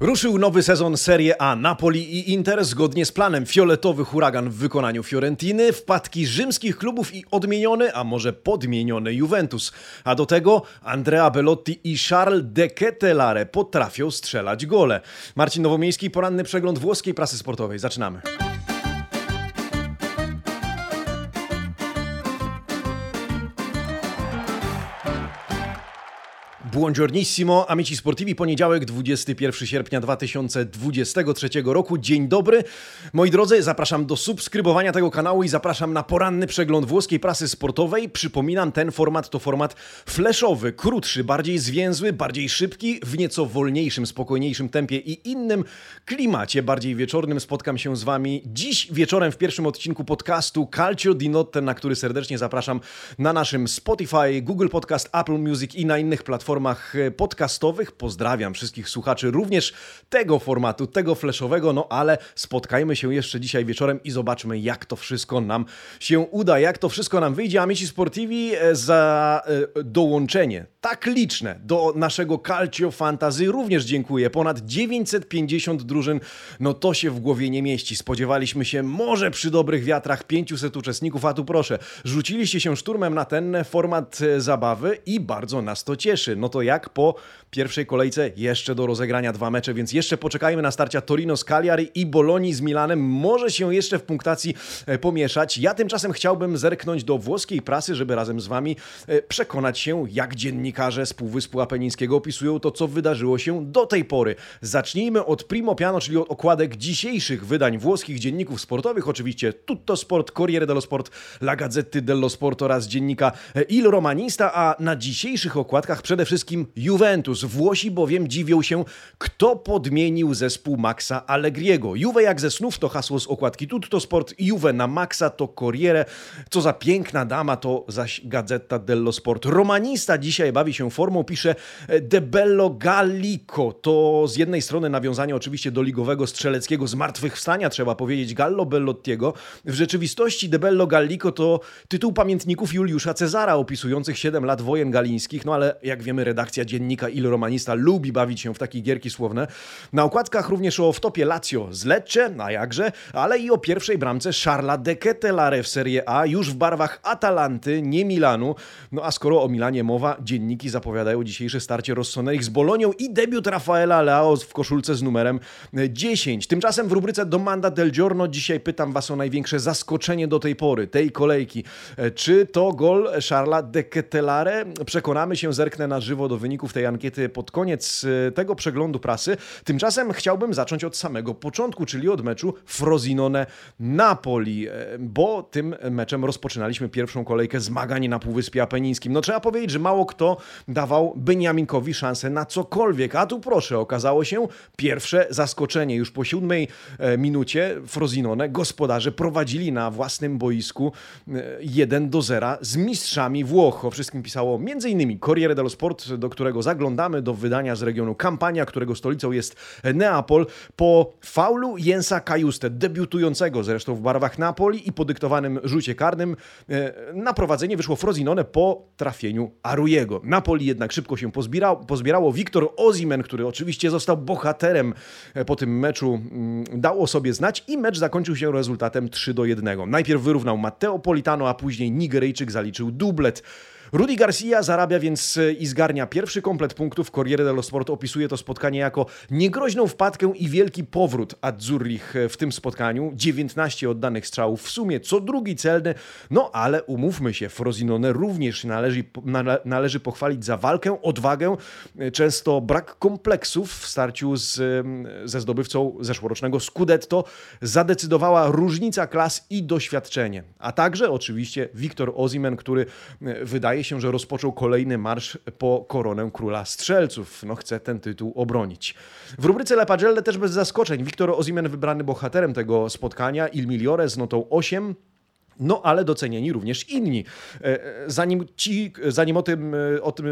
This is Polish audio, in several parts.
Ruszył nowy sezon Serie A. Napoli i Inter zgodnie z planem fioletowy huragan w wykonaniu Fiorentiny, wpadki rzymskich klubów i odmieniony, a może podmieniony Juventus. A do tego Andrea Bellotti i Charles de Ketelare potrafią strzelać gole. Marcin Nowomiejski, poranny przegląd włoskiej prasy sportowej. Zaczynamy. Buongiornissimo, amici sportivi, poniedziałek 21 sierpnia 2023 roku. Dzień dobry. Moi drodzy, zapraszam do subskrybowania tego kanału i zapraszam na poranny przegląd włoskiej prasy sportowej. Przypominam, ten format to format flashowy, krótszy, bardziej zwięzły, bardziej szybki, w nieco wolniejszym, spokojniejszym tempie i innym klimacie, bardziej wieczornym. Spotkam się z Wami dziś wieczorem w pierwszym odcinku podcastu Calcio di Notte, na który serdecznie zapraszam na naszym Spotify, Google Podcast, Apple Music i na innych platformach platformach e, podcastowych. Pozdrawiam wszystkich słuchaczy również tego formatu, tego flashowego, no ale spotkajmy się jeszcze dzisiaj wieczorem i zobaczmy, jak to wszystko nam się uda, jak to wszystko nam wyjdzie. Amici Sportivi e, za e, dołączenie tak liczne do naszego Calcio Fantasy również dziękuję. Ponad 950 drużyn, no to się w głowie nie mieści. Spodziewaliśmy się może przy dobrych wiatrach 500 uczestników, a tu proszę, rzuciliście się szturmem na ten format zabawy i bardzo nas to cieszy. No to jak po pierwszej kolejce jeszcze do rozegrania dwa mecze, więc jeszcze poczekajmy na starcia Torino z Cagliari i Bolonii z Milanem. Może się jeszcze w punktacji e, pomieszać. Ja tymczasem chciałbym zerknąć do włoskiej prasy, żeby razem z Wami e, przekonać się, jak dziennikarze z Półwyspu Apenińskiego opisują to, co wydarzyło się do tej pory. Zacznijmy od primo piano, czyli od okładek dzisiejszych wydań włoskich dzienników sportowych, oczywiście Tutto Sport, Corriere dello Sport, La Gazzetta dello Sport oraz dziennika e, Il Romanista, a na dzisiejszych okładkach przede wszystkim Juventus. Włosi bowiem dziwią się, kto podmienił zespół Maxa Allegriego. Juve jak ze snów to hasło z okładki Tutto Sport, Juve na Maxa to Corriere, co za piękna dama to zaś Gazeta dello Sport. Romanista dzisiaj bawi się formą, pisze De Bello Gallico. To z jednej strony nawiązanie oczywiście do ligowego strzeleckiego zmartwychwstania, trzeba powiedzieć, Gallo Bellottiego. W rzeczywistości De Bello Gallico to tytuł pamiętników Juliusza Cezara opisujących 7 lat wojen galińskich, no ale jak wiemy redakcja dziennika Il Romanista lubi bawić się w takie gierki słowne. Na okładkach również o wtopie Lazio z Lecce, a jakże, ale i o pierwszej bramce Charla de Ketelare w Serie A, już w barwach Atalanty, nie Milanu. No a skoro o Milanie mowa, dzienniki zapowiadają dzisiejsze starcie Rossoneri z Bolonią i debiut Rafaela Leao w koszulce z numerem 10. Tymczasem w rubryce Domanda del Giorno dzisiaj pytam Was o największe zaskoczenie do tej pory, tej kolejki. Czy to gol Charla de Ketelare? Przekonamy się, zerknę na żywo do wyników tej ankiety pod koniec y, tego przeglądu prasy. Tymczasem chciałbym zacząć od samego początku, czyli od meczu Frosinone-Napoli, e, bo tym meczem rozpoczynaliśmy pierwszą kolejkę zmagań na Półwyspie Apenińskim. No trzeba powiedzieć, że mało kto dawał Beniaminkowi szansę na cokolwiek, a tu proszę, okazało się pierwsze zaskoczenie. Już po siódmej e, minucie Frosinone gospodarze prowadzili na własnym boisku 1 e, do 0 z mistrzami Włoch. O wszystkim pisało m.in. Corriere dello Sport, do którego zaglądamy, do wydania z regionu Kampania, którego stolicą jest Neapol, po faulu Jensa Kajuste, debiutującego zresztą w barwach Napoli i podyktowanym rzucie karnym, e, na prowadzenie wyszło Frosinone po trafieniu Arujego. Napoli jednak szybko się pozbierało. pozbierało. Wiktor Ozimen, który oczywiście został bohaterem e, po tym meczu, mm, dał o sobie znać i mecz zakończył się rezultatem 3 do 1. Najpierw wyrównał Matteo Politano, a później Nigeryjczyk zaliczył dublet. Rudy Garcia zarabia więc e, i zgarnia pierwszy komplet punktów. Corriere dello Sport opisuje to spotkanie jako niegroźną wpadkę i wielki powrót Azzurrich e, w tym spotkaniu. 19 oddanych strzałów w sumie, co drugi celny. No ale umówmy się, Frosinone również należy, należy pochwalić za walkę, odwagę, e, często brak kompleksów w starciu z, ze zdobywcą zeszłorocznego Scudetto. Zadecydowała różnica klas i doświadczenie. A także oczywiście Wiktor Ozimen, który wydaje się, że rozpoczął kolejny marsz po koronę króla strzelców. No chce ten tytuł obronić. W rubryce Le Pagelle też bez zaskoczeń. Wiktor Ozimen wybrany bohaterem tego spotkania. Il Migliore z notą 8. No, ale docenieni również inni. E, zanim ci, zanim o tym, e, o tym,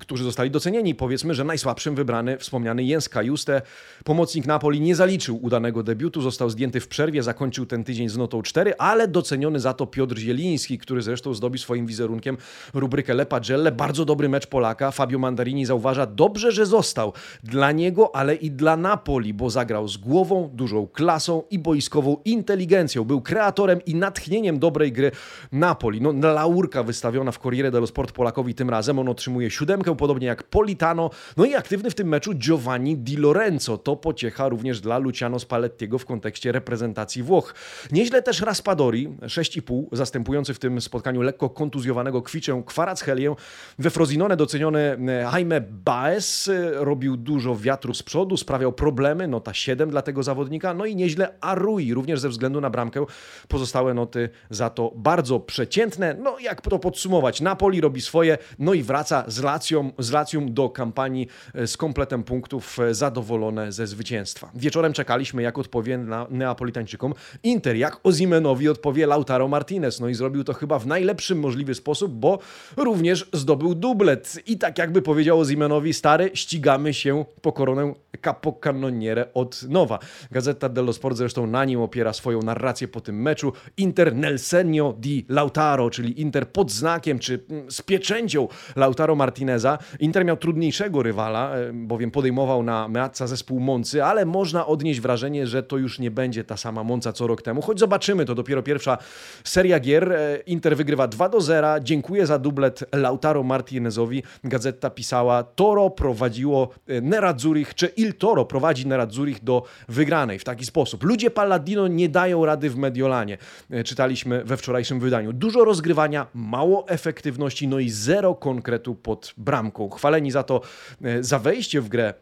którzy zostali docenieni, powiedzmy, że najsłabszym wybrany wspomniany Jens Kajuste, pomocnik Napoli, nie zaliczył udanego debiutu, został zdjęty w przerwie, zakończył ten tydzień z notą 4, ale doceniony za to Piotr Zieliński, który zresztą zdobi swoim wizerunkiem rubrykę Le Pagelle. Bardzo dobry mecz Polaka. Fabio Mandarini zauważa, dobrze, że został. Dla niego, ale i dla Napoli, bo zagrał z głową, dużą klasą i boiskową inteligencją. Był kreatorem i natchnieniem do dobrej gry Napoli. No, laurka wystawiona w Corriere dello Sport Polakowi tym razem. On otrzymuje siódemkę, podobnie jak Politano. No i aktywny w tym meczu Giovanni Di Lorenzo. To pociecha również dla Luciano Spallettiego w kontekście reprezentacji Włoch. Nieźle też Raspadori, 6,5, zastępujący w tym spotkaniu lekko kontuzjowanego kwiczę Kwaracchelię. We Frozinone doceniony e, Jaime Baez e, robił dużo wiatru z przodu, sprawiał problemy, nota 7 dla tego zawodnika. No i nieźle Arui, również ze względu na bramkę. Pozostałe noty za to bardzo przeciętne. No jak to podsumować? Napoli robi swoje, no i wraca z Lacją, z Lacją do kampanii e, z kompletem punktów e, zadowolone ze zwycięstwa. Wieczorem czekaliśmy, jak odpowie na Neapolitańczykom Inter, jak Ozimenowi odpowie Lautaro Martinez. No i zrobił to chyba w najlepszym możliwy sposób, bo również zdobył dublet. I tak jakby powiedział Ozimenowi, stary, ścigamy się po koronę capocannoniere od nowa. Gazeta dello Sport zresztą na nim opiera swoją narrację po tym meczu. Inter Nel Senio di Lautaro, czyli Inter pod znakiem czy mm, z pieczęcią Lautaro Martineza. Inter miał trudniejszego rywala, e, bowiem podejmował na Meazza zespół Moncy, ale można odnieść wrażenie, że to już nie będzie ta sama Monca co rok temu, choć zobaczymy, to dopiero pierwsza seria gier. E, Inter wygrywa 2 do 0. Dziękuję za dublet Lautaro Martinezowi. Gazeta pisała, Toro prowadziło e, Nerazzurich, czy Il Toro prowadzi Nerazzurich do wygranej w taki sposób. Ludzie Palladino nie dają rady w Mediolanie. Czytaliśmy we wczorajszym wydaniu. Dużo rozgrywania, mało efektywności, no i zero konkretu pod bramką. Chwaleni za to, e, za wejście w grę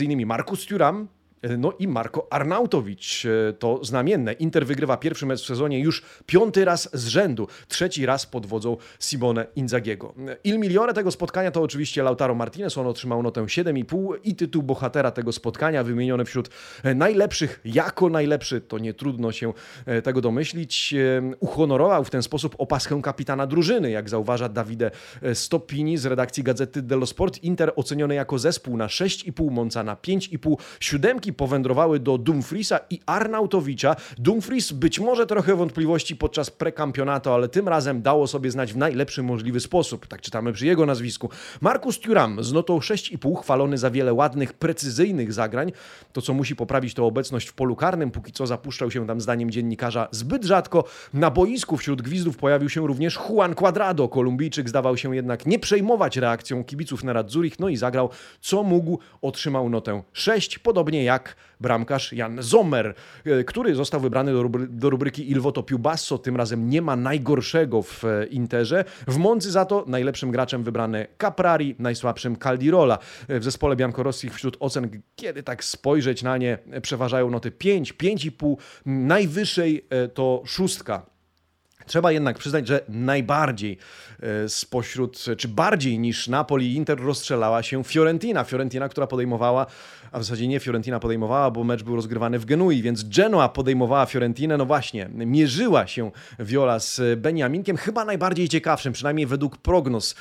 innymi Markus Thuram, no i Marko Arnautowicz, e, to znamienne. Inter wygrywa pierwszy mecz w sezonie już piąty raz z rzędu, trzeci raz pod wodzą Simone Inzagiego. Il migliore tego spotkania to oczywiście Lautaro Martinez, on otrzymał notę 7,5 i tytuł bohatera tego spotkania, wymieniony wśród e, najlepszych, jako najlepszy, to nie trudno się e, tego domyślić. Uhonorował w ten sposób opaskę kapitana drużyny, jak zauważa Davide Stoppini z redakcji Gazety dello Sport. Inter oceniony jako zespół na 6,5, Monca na 5,5, siódemki powędrowały do Dumfriesa i Arnautowicza. Dumfries być może trochę wątpliwości podczas prekampionatu, ale tym razem dało sobie znać w najlepszy możliwy sposób. Tak czytamy przy jego nazwisku. Markus Thuram z notą 6,5 chwalony za wiele ładnych, precyzyjnych zagrań. To, co musi poprawić to obecność w polu karnym, póki co zapuszczał się tam zdaniem dziennikarza zbyt rzadko. Na boisku wśród gwizdów pojawił się również Juan Cuadrado. Kolumbijczyk zdawał się jednak nie przejmować reakcją kibiców na Radzurich, no i zagrał co mógł, otrzymał notę 6, podobnie jak jak bramkarz Jan Sommer, e, który został wybrany do, rubry, do rubryki Il Voto Più Basso. Tym razem nie ma najgorszego w e, Interze. W Moncy za to najlepszym graczem wybrany Caprari, najsłabszym Caldirola. E, w zespole Biancorossich wśród ocen, kiedy tak spojrzeć na nie, przeważają noty 5, 5,5. Najwyższej to szóstka. Trzeba jednak przyznać, że najbardziej spośród, czy bardziej niż Napoli Inter rozstrzelała się Fiorentina. Fiorentina, która podejmowała a w zasadzie nie Fiorentina podejmowała, bo mecz był rozgrywany w Genui, więc Genoa podejmowała Fiorentinę. No właśnie, mierzyła się Viola z Beniaminkiem, chyba najbardziej ciekawszym, przynajmniej według prognoz.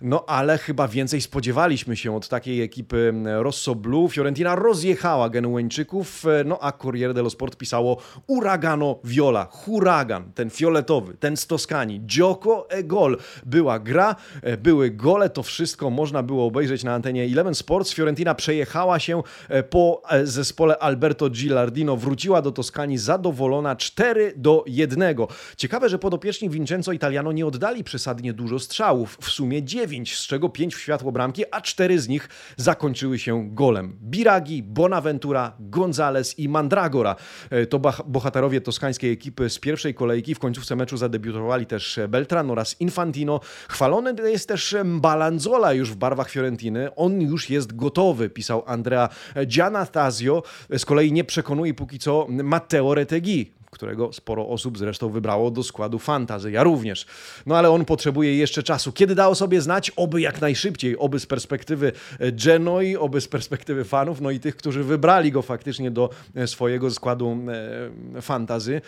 No ale chyba więcej spodziewaliśmy się od takiej ekipy Rosso Blue. Fiorentina rozjechała Genueńczyków, no a Corriere dello Sport pisało uragano Viola, huragan, ten fioletowy, ten z Toskanii, Gioco e gol. Była gra, były gole, to wszystko można było obejrzeć na antenie Eleven Sports. Fiorentina przejechała się E, po e, zespole Alberto Gilardino wróciła do Toskanii zadowolona 4 do 1. Ciekawe, że podopieczni Vincenzo Italiano nie oddali przesadnie dużo strzałów, w sumie 9, z czego 5 w światło bramki, a 4 z nich zakończyły się golem. Biragi, Bonaventura, Gonzales i Mandragora e, to bohaterowie toskańskiej ekipy z pierwszej kolejki. W końcówce meczu zadebiutowali też Beltran oraz Infantino. Chwalony jest też Balanzola już w barwach Fiorentiny. On już jest gotowy, pisał Andrea Giannatasio z kolei nie przekonuje póki co Matteo Retegui, którego sporo osób zresztą wybrało do składu fantazy. Ja również. No ale on potrzebuje jeszcze czasu. Kiedy da o sobie znać? Oby jak najszybciej, oby z perspektywy Genoi, oby z perspektywy fanów, no i tych, którzy wybrali go faktycznie do swojego składu fantazy.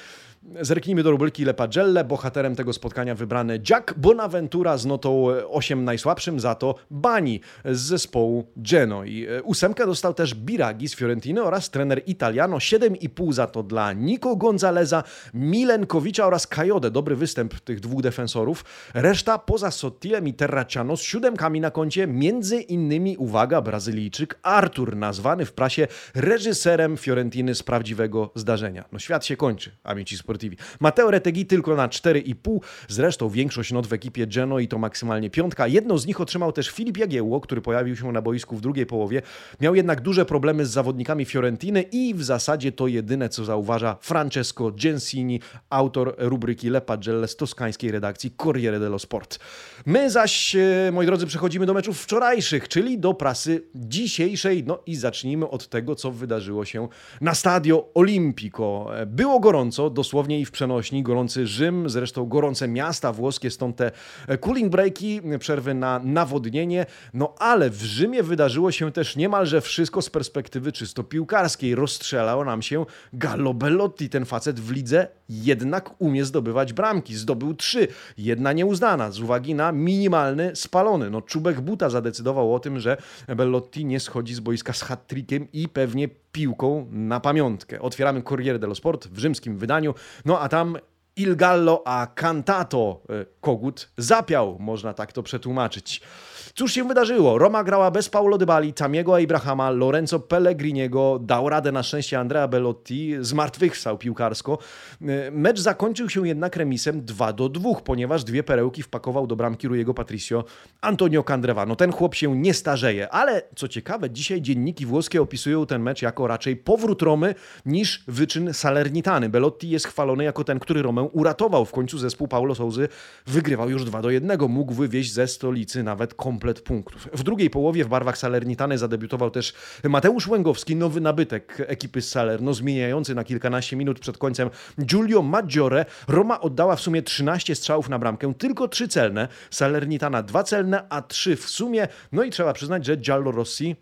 Zerknijmy do rubryki Le Pagelle. Bohaterem tego spotkania wybrany Jack Bonaventura z notą 8 najsłabszym, za to Bani z zespołu Genoi. Ósemkę dostał też Biragi z Fiorentiny oraz trener Italiano. 7,5 za to dla Nico Gonzaleza, Milenkowicza oraz Kajode. Dobry występ tych dwóch defensorów. Reszta poza Sottilem i Terraciano z siódemkami na koncie, między innymi, uwaga, Brazylijczyk Artur, nazwany w prasie reżyserem Fiorentiny z prawdziwego zdarzenia. No świat się kończy, amici Sportivi. Mateo Retegui tylko na 4,5, zresztą większość not w ekipie Geno i to maksymalnie piątka. Jedną z nich otrzymał też Filip Jagiełło, który pojawił się na boisku w drugiej połowie. Miał jednak duże problemy z zawodnikami Fiorentiny i w zasadzie to jedyne, co zauważa Francesco Gensini, autor rubryki Le Pagelle z toskańskiej redakcji Corriere dello Sport. My zaś, e, moi drodzy, przechodzimy do meczów wczorajszych, czyli do prasy dzisiejszej. No i zacznijmy od tego, co wydarzyło się na Stadio Olimpico. Było gorąco, dosłownie i w przenośni, gorący Rzym, zresztą gorące miasta włoskie, stąd te cooling breaki, przerwy na nawodnienie. No ale w Rzymie wydarzyło się też niemalże wszystko z perspektywy czysto piłkarskiej. Rozstrzelał nam się Gallo Bellotti, ten facet w lidze jednak umie zdobywać bramki. Zdobył trzy, jedna nieuznana z uwagi na minimalny spalony. No czubek buta zadecydował o tym, że Bellotti nie schodzi z boiska z hat i pewnie piłką na pamiątkę. Otwieramy Corriere dello Sport w rzymskim wydaniu, no a tam Il Gallo a Cantato, e, kogut zapiał, można tak to przetłumaczyć. Cóż się wydarzyło? Roma grała bez Paulo Dybali, Tamiego Abrahama, Lorenzo Pellegriniego, dał radę na szczęście Andrea Bellotti, zmartwychwstał piłkarsko. E, mecz zakończył się jednak remisem 2 do 2, ponieważ dwie perełki wpakował do bramki Rujego Patricio Antonio Candreva. No ten chłop się nie starzeje, ale co ciekawe, dzisiaj dzienniki włoskie opisują ten mecz jako raczej powrót Romy niż wyczyn Salernitany. Bellotti jest chwalony jako ten, który Romę uratował. W końcu zespół Paulo Souzy wygrywał już 2 do 1. Mógł wywieźć ze stolicy nawet kompletnie komplet punktów. W drugiej połowie w barwach Salernitany zadebiutował też Mateusz Łęgowski, nowy nabytek ekipy Salerno, zmieniający na kilkanaście minut przed końcem Giulio Maggiore. Roma oddała w sumie 13 strzałów na bramkę, tylko trzy celne. Salernitana dwa celne, a trzy w sumie. No i trzeba przyznać, że Giallo Rossi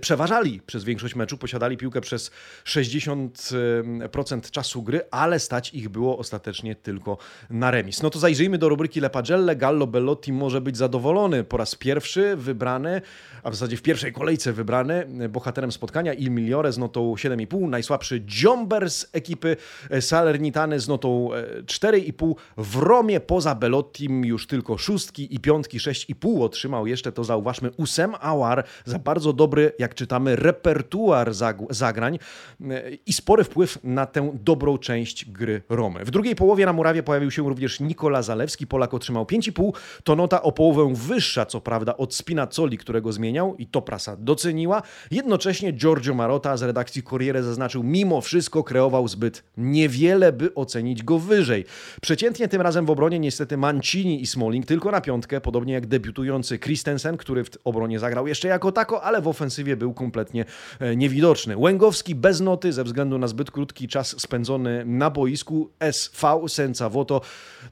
przeważali przez większość meczu, posiadali piłkę przez 60% czasu gry, ale stać ich było ostatecznie tylko na remis. No to zajrzyjmy do rubryki Le Pagelle. Gallo Bellotti może być zadowolony. Po raz pierwszy wybrany, a w zasadzie w pierwszej kolejce wybrany bohaterem spotkania Il Migliore z notą 7,5, najsłabszy Jomber z ekipy Salernitany z notą 4,5. E, w Romie poza Bellottim już tylko szóstki i piątki, 6,5 otrzymał jeszcze, to zauważmy, Usem Awar za bardzo dobry jak czytamy, repertuar zagrań e, i spory wpływ na tę dobrą część gry Romy. W drugiej połowie na murawie pojawił się również Nikola Zalewski. Polak otrzymał 5,5. To nota o połowę wyższa, co prawda, od Spinazzoli, którego zmieniał i to prasa doceniła. Jednocześnie Giorgio Marotta z redakcji Corriere zaznaczył, mimo wszystko kreował zbyt niewiele, by ocenić go wyżej. Przeciętnie tym razem w obronie niestety Mancini i Smalling tylko na piątkę, podobnie jak debiutujący Christensen, który w obronie zagrał jeszcze jako tako, ale w ofensywie był kompletnie e, niewidoczny. Łęgowski bez noty ze względu na zbyt krótki czas spędzony na boisku. SV Senca Woto.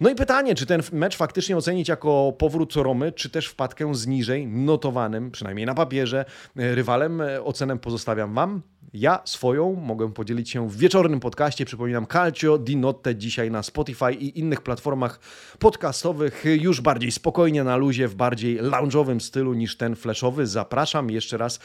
No i pytanie, czy ten mecz faktycznie ocenić jako powrót Romy, czy też wpadkę z niżej notowanym, przynajmniej na papierze, e, rywalem. E, ocenę pozostawiam Wam. Ja swoją mogę podzielić się w wieczornym podcaście. Przypominam Calcio di Notte dzisiaj na Spotify i innych platformach podcastowych. Już bardziej spokojnie na luzie, w bardziej lounge'owym stylu niż ten flashowy. Zapraszam jeszcze raz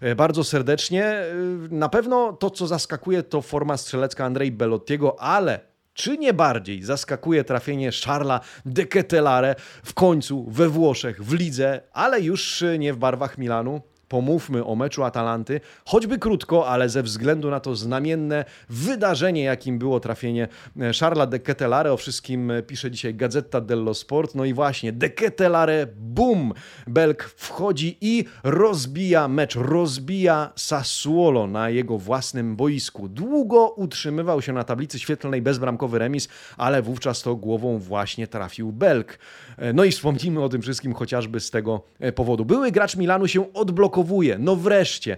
e, bardzo serdecznie. E, na pewno to, co zaskakuje, to forma strzelecka Andrei Bellottiego, ale czy nie bardziej zaskakuje trafienie Charla de Ketelare w końcu we Włoszech, w lidze, ale już nie w barwach Milanu? Pomówmy o meczu Atalanty, choćby krótko, ale ze względu na to znamienne wydarzenie, jakim było trafienie e, Charla de Ketelare. O wszystkim e, pisze dzisiaj Gazeta dello Sport. No i właśnie, de Ketelare, bum! Belk wchodzi i rozbija mecz, rozbija Sassuolo na jego własnym boisku. Długo utrzymywał się na tablicy świetlnej bezbramkowy remis, ale wówczas to głową właśnie trafił Belk. No i wspomnijmy o tym wszystkim chociażby z tego powodu. Były gracz Milanu się No wreszcie.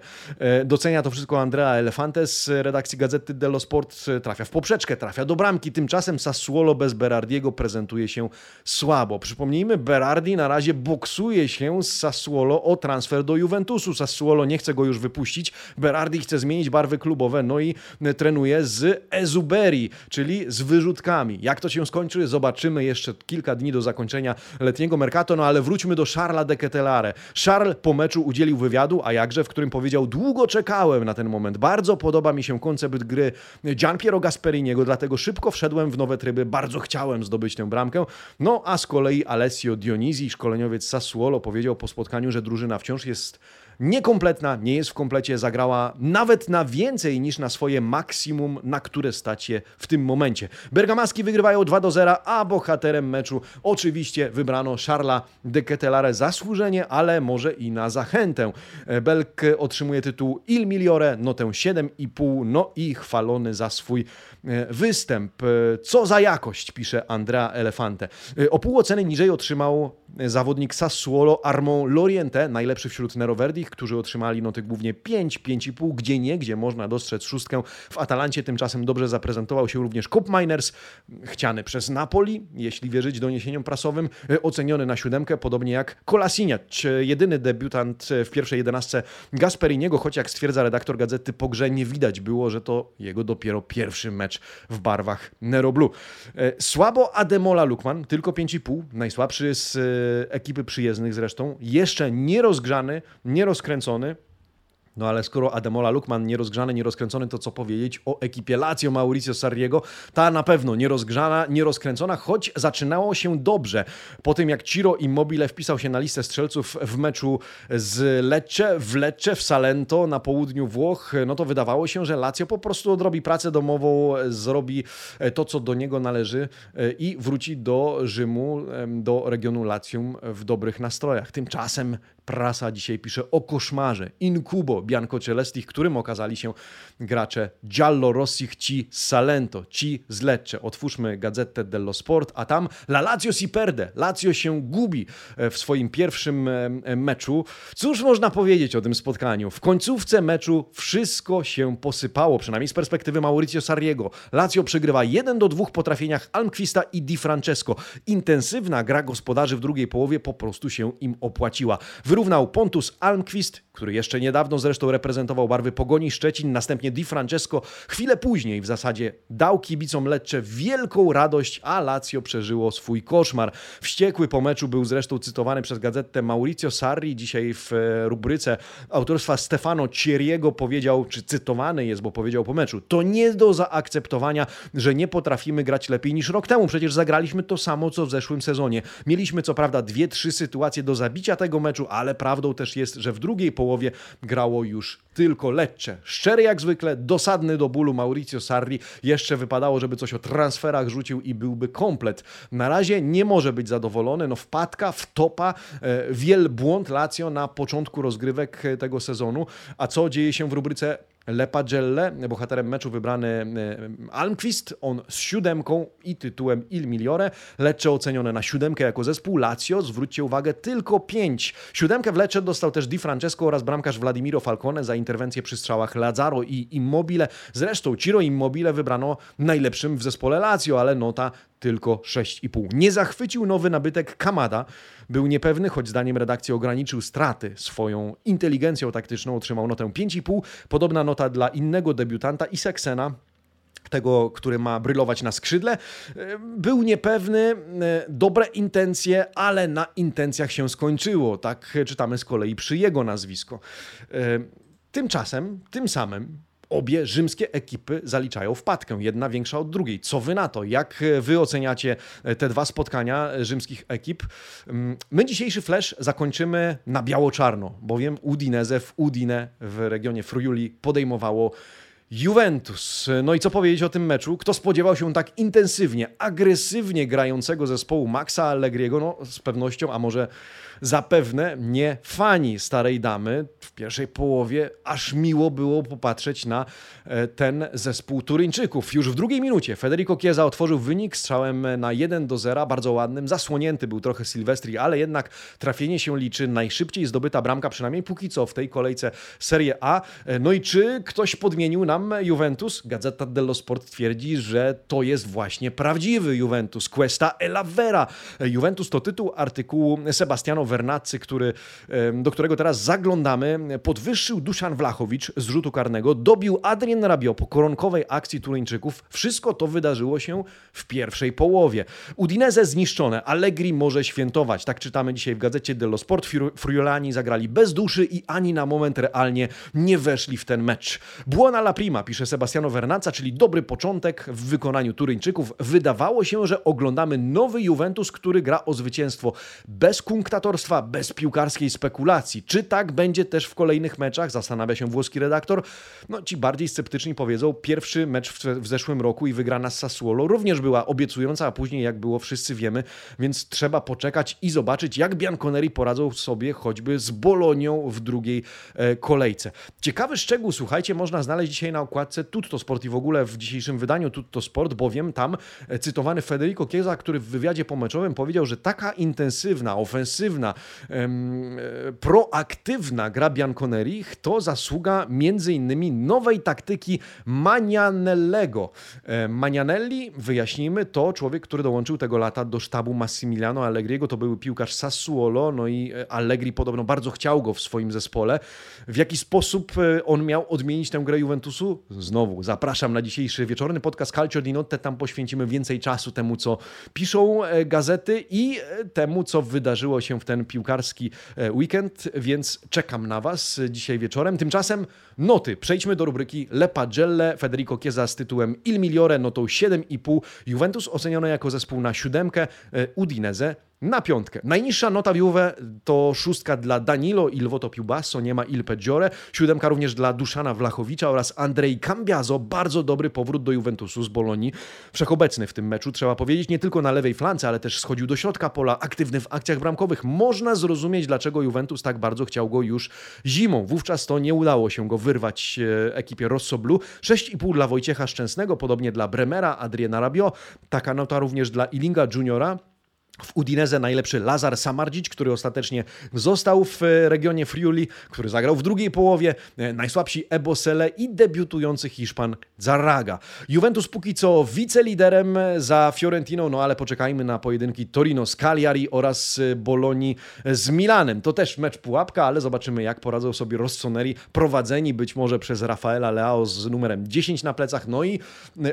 Docenia to wszystko Andrea Elefante z redakcji Gazety dello Sport. Trafia w poprzeczkę, trafia do bramki. Tymczasem Sassuolo bez Berardiego prezentuje się słabo. Przypomnijmy, Berardi na razie boksuje się z Sassuolo o transfer do Juventusu. Sassuolo nie chce go już wypuścić. Berardi chce zmienić barwy klubowe, no i trenuje z Ezuberi, czyli z wyrzutkami. Jak to się skończy, zobaczymy jeszcze kilka dni do zakończenia letniego mercato, no ale wróćmy do Charlesa de Ketelare. Charles po meczu udzielił wywiadu, a jakże, w którym powiedział, długo czekałem na ten moment. Bardzo podoba mi się koncept gry Gianpiero Gasperiniego, dlatego szybko wszedłem w nowe tryby, bardzo chciałem zdobyć tę bramkę. No a z kolei Alessio Dionisi, szkoleniowiec Sassuolo, powiedział po spotkaniu, że drużyna wciąż jest niekompletna, nie jest w komplecie, zagrała nawet na więcej niż na swoje maksimum, na które stać je w tym momencie. Bergamaski wygrywają 2 do 0, a bohaterem meczu oczywiście wybrano Charla de Ketelare zasłużenie, ale może i na zachętę. Belk otrzymuje tytuł Il Migliore, notę 7,5, no i chwalony za swój e, występ. Co za jakość, pisze Andrea Elefante. E, o pół oceny niżej otrzymał zawodnik Sassuolo Armand Loriente, najlepszy wśród Neroverdi, którzy otrzymali noty głównie 5, 5,5, gdzie nie, gdzie można dostrzec szóstkę. W Atalancie tymczasem dobrze zaprezentował się również Cup Miners, chciany przez Napoli, jeśli wierzyć doniesieniom prasowym, oceniony na siódemkę, podobnie jak Kolasiniak, jedyny debiutant w pierwszej jedenastce Gasperiniego, choć jak stwierdza redaktor gazety po grze nie widać było, że to jego dopiero pierwszy mecz w barwach Nero Blue. Słabo Ademola Lukman, tylko 5,5, najsłabszy z ekipy przyjezdnych zresztą, jeszcze nierozgrzany, nierozkręcony, no ale skoro Ademola Lukman nierozgrzany, nierozkręcony, to co powiedzieć o ekipie Lazio Mauricio Sarriego? Ta na pewno nierozgrzana, nierozkręcona, choć zaczynało się dobrze. Po tym jak Ciro Immobile wpisał się na listę strzelców w meczu z Lecce, w Lecce, w Salento na południu Włoch, no to wydawało się, że Lazio po prostu odrobi pracę domową, zrobi to, co do niego należy i wróci do Rzymu, do regionu Latium w dobrych nastrojach. Tymczasem prasa dzisiaj pisze o koszmarze Incubo Bianco Celesti, którym okazali się gracze Giallo Rossich ci Salento, ci z Lecce. Otwórzmy Gazetę dello Sport, a tam La Lazio si perde. Lazio się gubi e, w swoim pierwszym e, e, meczu. Cóż można powiedzieć o tym spotkaniu? W końcówce meczu wszystko się posypało, przynajmniej z perspektywy Mauricio Sarriego. Lazio przegrywa 1 do 2 po trafieniach Almquista i Di Francesco. Intensywna gra gospodarzy w drugiej połowie po prostu się im opłaciła. Wyrównał Pontus Almquist, który jeszcze niedawno zresztą reprezentował barwy Pogoni Szczecin, następnie Di Francesco. Chwilę później w zasadzie dał kibicom Lecce wielką radość, a Lazio przeżyło swój koszmar. Wściekły po meczu był zresztą cytowany przez gazetę Mauricio Sarri. Dzisiaj w e, rubryce autorstwa Stefano Cieriego powiedział, czy cytowany jest, bo powiedział po meczu, to nie do zaakceptowania, że nie potrafimy grać lepiej niż rok temu. Przecież zagraliśmy to samo, co w zeszłym sezonie. Mieliśmy co prawda dwie, trzy sytuacje do zabicia tego meczu, ale prawdą też jest, że w drugiej połowie grało już tylko Lecce. Szczery jak zwykle, dosadny do bólu Mauricio Sarri. Jeszcze wypadało, żeby coś o transferach rzucił i byłby komplet. Na razie nie może być zadowolony. No wpadka, wtopa, e, wielbłąd Lazio na początku rozgrywek tego sezonu. A co dzieje się w rubryce Lepagelle, bohaterem meczu wybrany e, Almquist, on z siódemką i tytułem Il Migliore. Lecce ocenione na siódemkę jako zespół. Lazio, zwróćcie uwagę, tylko pięć. Siódemkę w Lecce dostał też Di Francesco oraz bramkarz Vladimiro Falcone za interwencję przy strzałach Lazaro i Immobile. Zresztą Ciro Immobile wybrano najlepszym w zespole Lazio, ale nota tylko 6,5. Nie zachwycił nowy nabytek Kamada. Był niepewny, choć zdaniem redakcji ograniczył straty swoją inteligencją taktyczną. Otrzymał notę 5,5. Podobna nota dla innego debiutanta Isaksena, tego, który ma brylować na skrzydle. Był niepewny, dobre intencje, ale na intencjach się skończyło. Tak czytamy z kolei przy jego nazwisko. Tymczasem, tym samym obie rzymskie ekipy zaliczają wpadkę, jedna większa od drugiej. Co wy na to? Jak wy oceniacie te dwa spotkania rzymskich ekip? Mm, my dzisiejszy flash zakończymy na biało-czarno, bowiem Udinese w Udine w regionie Friuli podejmowało Juventus. No i co powiedzieć o tym meczu? Kto spodziewał się tak intensywnie, agresywnie grającego zespołu Maxa Allegriego? No z pewnością, a może zapewne nie fani starej damy. W pierwszej połowie aż miło było popatrzeć na e, ten zespół Turyńczyków. Już w drugiej minucie Federico Chiesa otworzył wynik strzałem na 1 do 0, bardzo ładnym. Zasłonięty był trochę Silvestri, ale jednak trafienie się liczy. Najszybciej zdobyta bramka, przynajmniej póki co w tej kolejce Serie A. E, no i czy ktoś podmienił nam Juventus? Gazeta dello Sport twierdzi, że to jest właśnie prawdziwy Juventus. Questa e la vera. E, Juventus to tytuł artykułu Sebastiano Vernazzi, który, do którego teraz zaglądamy. Podwyższył Duszan Wlachowicz z rzutu karnego, dobił Adrien Rabiot po koronkowej akcji Turyńczyków. Wszystko to wydarzyło się w pierwszej połowie. Udinese zniszczone, Allegri może świętować. Tak czytamy dzisiaj w gazecie dello Sport. Friulani zagrali bez duszy i ani na moment realnie nie weszli w ten mecz. Buona la prima, pisze Sebastiano Vernazza, czyli dobry początek w wykonaniu Turyńczyków. Wydawało się, że oglądamy nowy Juventus, który gra o zwycięstwo bez kunktatorstwa, bez piłkarskiej spekulacji. Czy tak będzie też w kolejnych meczach? Zastanawia się włoski redaktor. No, ci bardziej sceptyczni powiedzą, pierwszy mecz w, w zeszłym roku i wygrana z Sassuolo również była obiecująca, a później jak było wszyscy wiemy, więc trzeba poczekać i zobaczyć, jak Bianconeri poradzą sobie choćby z Bolonią w drugiej e, kolejce. Ciekawy szczegół, słuchajcie, można znaleźć dzisiaj na okładce Tutto Sport i w ogóle w dzisiejszym wydaniu Tutto Sport, bowiem tam e, cytowany Federico Chiesa, który w wywiadzie pomeczowym powiedział, że taka intensywna, ofensywna, em, e, proaktywna gra Bianconeri to zasługa między innymi nowej taktyki Manianellego. E, Manianelli, wyjaśnijmy, to człowiek, który dołączył tego lata do sztabu Massimiliano Allegriego, to był piłkarz Sassuolo, no i Allegri podobno bardzo chciał go w swoim zespole. W jaki sposób on miał odmienić tę grę Juventusu? Znowu zapraszam na dzisiejszy wieczorny podcast Calcio di Notte, tam poświęcimy więcej czasu temu, co piszą e, gazety i e, temu, co wydarzyło się w ten piłkarski e, weekend, więc czekam na Was dzisiaj wieczorem. Tymczasem noty. Przejdźmy do rubryki Le Pagelle. Federico Chiesa z tytułem Il Migliore notą 7,5. Juventus ocenione jako zespół na siódemkę. Udinese na piątkę. Najniższa nota w Juve to szóstka dla Danilo Ilvoto Piubasso, nie ma Il Peggiore. Siódemka również dla Duszana Wlachowicza oraz Andrei Cambiaso. Bardzo dobry powrót do Juventusu z Bolonii. Wszechobecny w tym meczu, trzeba powiedzieć, nie tylko na lewej flance, ale też schodził do środka pola, aktywny w akcjach bramkowych. Można zrozumieć, dlaczego Juventus tak bardzo chciał go już zimą. Wówczas to nie udało się go wyrwać e, ekipie Rossoblu. 6,5 dla Wojciecha Szczęsnego, podobnie dla Bremera, Adriana Rabiot. Taka nota również dla Ilinga Juniora. W Udineze najlepszy Lazar Samardzic, który ostatecznie został w e, regionie Friuli, który zagrał w drugiej połowie. E, najsłabsi Ebosele i debiutujący Hiszpan Zarraga. Juventus póki co wiceliderem za Fiorentiną, no ale poczekajmy na pojedynki Torino z Cagliari oraz e, Bolonii z Milanem. To też mecz pułapka, ale zobaczymy jak poradzą sobie Rossoneri, prowadzeni być może przez Rafaela Leao z numerem 10 na plecach, no i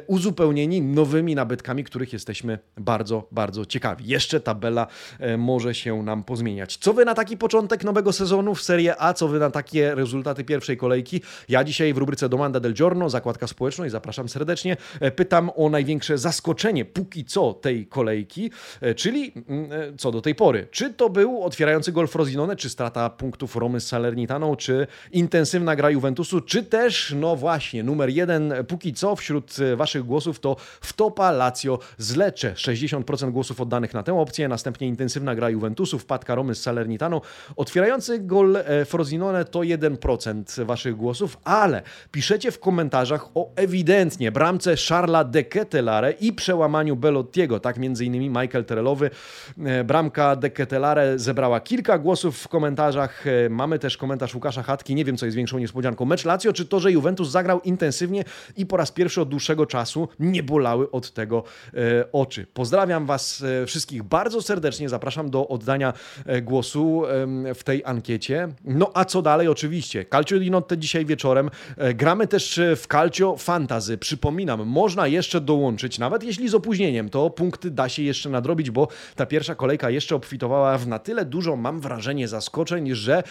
uzupełnieni nowymi nabytkami, których jesteśmy bardzo, bardzo ciekawi. Jeszcze jeszcze tabela e, może się nam pozmieniać. Co wy na taki początek nowego sezonu w Serie A? Co wy na takie rezultaty pierwszej kolejki? Ja dzisiaj w rubryce Domanda del Giorno, zakładka społeczna i zapraszam serdecznie, e, pytam o największe zaskoczenie póki co tej kolejki, e, czyli mm, co do tej pory. Czy to był otwierający gol Frosinone, czy strata punktów Romy z Salernitaną, czy intensywna gra Juventusu, czy też, no właśnie, numer jeden póki co wśród waszych głosów to wtopa Lazio z Lecce. 60% głosów oddanych na tę opcję, następnie intensywna gra Juventusu, wpadka Romy z Salernitaną. Otwierający gol e, Frosinone to 1% waszych głosów, ale piszecie w komentarzach o ewidentnie bramce Charla de Ketelare i przełamaniu Belottiego. Tak między innymi Michael Terelowy. E, bramka de Ketelare zebrała kilka głosów w komentarzach. E, mamy też komentarz Łukasza Chatki. Nie wiem, co jest większą niespodzianką. Mecz Lazio, czy to, że Juventus zagrał intensywnie i po raz pierwszy od dłuższego czasu nie bolały od tego oczy. Pozdrawiam Was wszystkich bardzo serdecznie zapraszam do oddania e, głosu w tej ankiecie. No a co dalej? Oczywiście. Calcio di Notte dzisiaj wieczorem. E, gramy też e, w Calcio Fantazy. Przypominam, można jeszcze dołączyć, nawet jeśli z opóźnieniem, to punkty da się jeszcze nadrobić, bo ta pierwsza kolejka jeszcze obfitowała w na tyle dużo, mam wrażenie, zaskoczeń, że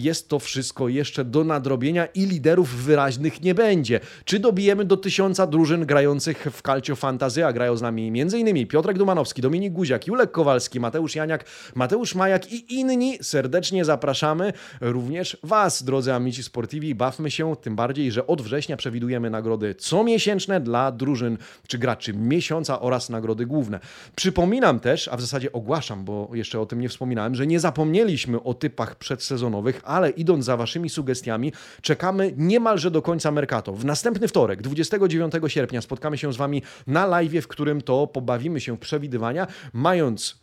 jest to wszystko jeszcze do nadrobienia i liderów wyraźnych nie będzie. Czy dobijemy do tysiąca drużyn grających w Calcio Fantazy, a grają z nami m.in. Piotrek Dumanowski, Dominik Guziak, Julia Julek Kowalski, Mateusz Janiak, Mateusz Majak i inni serdecznie zapraszamy również Was, drodzy amici sportivi. Bawmy się, tym bardziej, że od września przewidujemy nagrody comiesięczne dla drużyn czy graczy miesiąca oraz nagrody główne. Przypominam też, a w zasadzie ogłaszam, bo jeszcze o tym nie wspominałem, że nie zapomnieliśmy o typach przedsezonowych, ale idąc za Waszymi sugestiami, czekamy niemalże do końca Mercato. W następny wtorek, 29 sierpnia, spotkamy się z Wami na live, w którym to pobawimy się w przewidywania, mając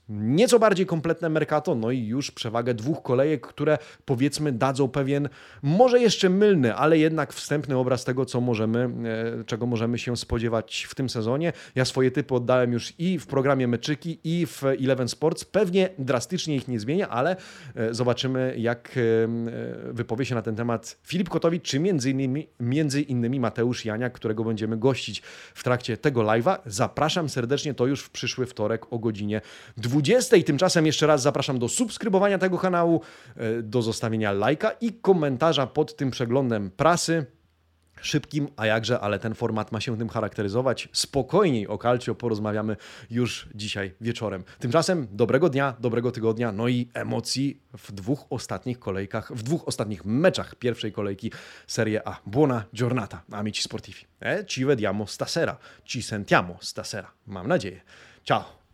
nieco bardziej kompletne Mercato, no i już przewagę dwóch kolejek, które powiedzmy dadzą pewien, może jeszcze mylny, ale jednak wstępny obraz tego, co możemy, e, czego możemy się spodziewać w tym sezonie. Ja swoje typy oddałem już i w programie Meczyki, i w Eleven Sports. Pewnie drastycznie ich nie zmienię, ale e, zobaczymy, jak e, wypowie się na ten temat Filip Kotowicz, czy między innymi, między innymi Mateusz Janiak, którego będziemy gościć w trakcie tego live'a. Zapraszam serdecznie, to już w przyszły wtorek o godzinie 20. Tymczasem jeszcze raz zapraszam do subskrybowania tego kanału, e, do zostawienia lajka i komentarza pod tym przeglądem prasy szybkim, a jakże, ale ten format ma się tym charakteryzować. Spokojniej o Calcio porozmawiamy już dzisiaj wieczorem. Tymczasem dobrego dnia, dobrego tygodnia, no i emocji w dwóch ostatnich kolejkach, w dwóch ostatnich meczach pierwszej kolejki Serie A. Buona giornata, amici sportivi. E, ci vediamo stasera, ci sentiamo stasera, mam nadzieję. Ciao!